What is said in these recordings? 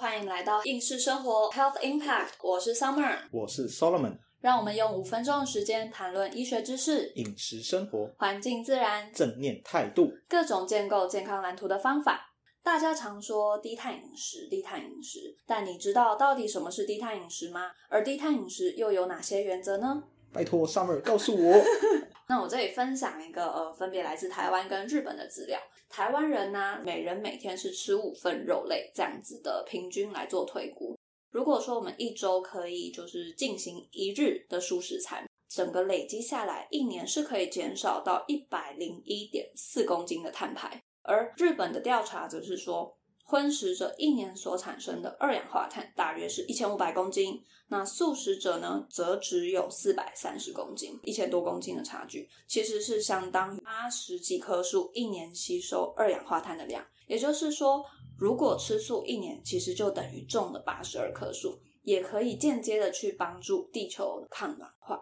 欢迎来到应试生活 Health Impact，我是 Summer，我是 Solomon，让我们用五分钟的时间谈论医学知识、饮食生活、环境自然、正念态度、各种建构健康蓝图的方法。大家常说低碳饮食，低碳饮食，但你知道到底什么是低碳饮食吗？而低碳饮食又有哪些原则呢？拜托 Summer 告诉我。那我这里分享一个呃，分别来自台湾跟日本的资料。台湾人呢，每人每天是吃五份肉类这样子的平均来做推估。如果说我们一周可以就是进行一日的素食餐，整个累积下来，一年是可以减少到一百零一点四公斤的碳排。而日本的调查则是说。荤食者一年所产生的二氧化碳大约是一千五百公斤，那素食者呢，则只有四百三十公斤，一千多公斤的差距，其实是相当于八十几棵树一年吸收二氧化碳的量。也就是说，如果吃素一年，其实就等于种了八十二棵树，也可以间接的去帮助地球抗暖化。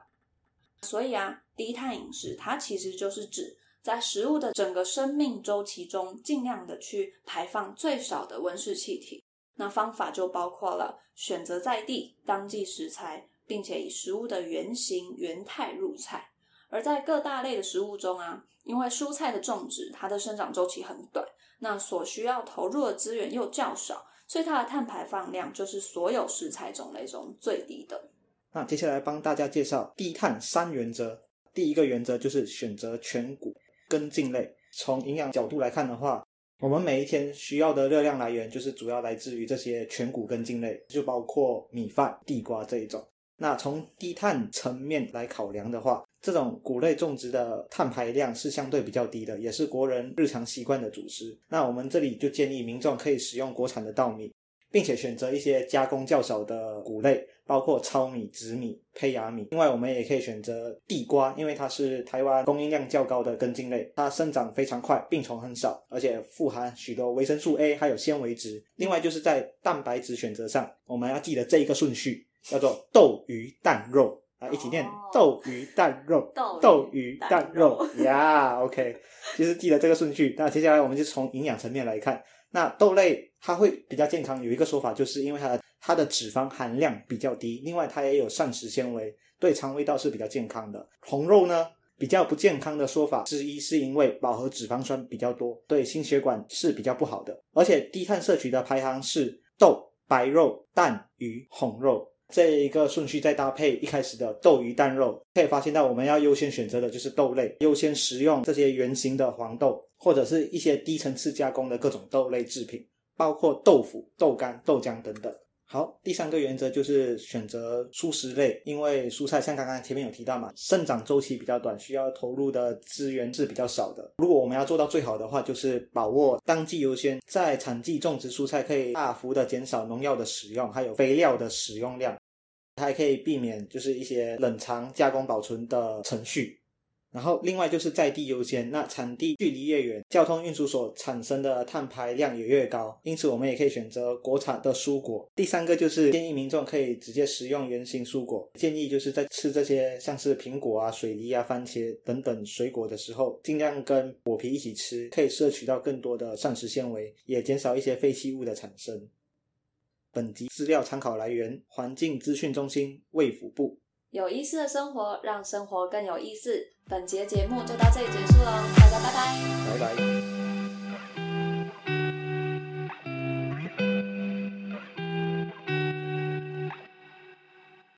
所以啊，低碳饮食它其实就是指。在食物的整个生命周期中，尽量的去排放最少的温室气体。那方法就包括了选择在地当季食材，并且以食物的原形原态入菜。而在各大类的食物中啊，因为蔬菜的种植它的生长周期很短，那所需要投入的资源又较少，所以它的碳排放量就是所有食材种类中最低的。那接下来帮大家介绍低碳三原则。第一个原则就是选择全谷。根茎类，从营养角度来看的话，我们每一天需要的热量来源就是主要来自于这些全谷根茎类，就包括米饭、地瓜这一种。那从低碳层面来考量的话，这种谷类种植的碳排量是相对比较低的，也是国人日常习惯的主食。那我们这里就建议民众可以使用国产的稻米。并且选择一些加工较少的谷类，包括糙米、紫米、胚芽米。另外，我们也可以选择地瓜，因为它是台湾供应量较高的根茎类，它生长非常快，病虫很少，而且富含许多维生素 A 还有纤维质。另外，就是在蛋白质选择上，我们要记得这一个顺序，叫做豆、鱼、蛋、肉啊，一起念豆、鱼、蛋、肉，豆、鱼、蛋、肉呀。OK，就是记得这个顺序。那接下来我们就从营养层面来看。那豆类它会比较健康，有一个说法就是因为它的它的脂肪含量比较低，另外它也有膳食纤维，对肠胃道是比较健康的。红肉呢比较不健康的说法之一是因为饱和脂肪酸比较多，对心血管是比较不好的。而且低碳摄取的排行是豆、白肉、蛋、鱼、红肉这一个顺序，再搭配一开始的豆、鱼、蛋、肉，可以发现到我们要优先选择的就是豆类，优先食用这些圆形的黄豆。或者是一些低层次加工的各种豆类制品，包括豆腐、豆干、豆浆等等。好，第三个原则就是选择蔬食类，因为蔬菜像刚刚前面有提到嘛，生长周期比较短，需要投入的资源是比较少的。如果我们要做到最好的话，就是把握当季优先，在产季种植蔬菜，可以大幅的减少农药的使用，还有肥料的使用量，它还可以避免就是一些冷藏加工保存的程序。然后，另外就是在地优先，那产地距离越远，交通运输所产生的碳排量也越高，因此我们也可以选择国产的蔬果。第三个就是建议民众可以直接食用原形蔬果，建议就是在吃这些像是苹果啊、水梨啊、番茄等等水果的时候，尽量跟果皮一起吃，可以摄取到更多的膳食纤维，也减少一些废弃物的产生。本集资料参考来源：环境资讯中心、卫福部。有意思的生活，让生活更有意思。本节节目就到这里结束喽，大家拜拜，拜拜。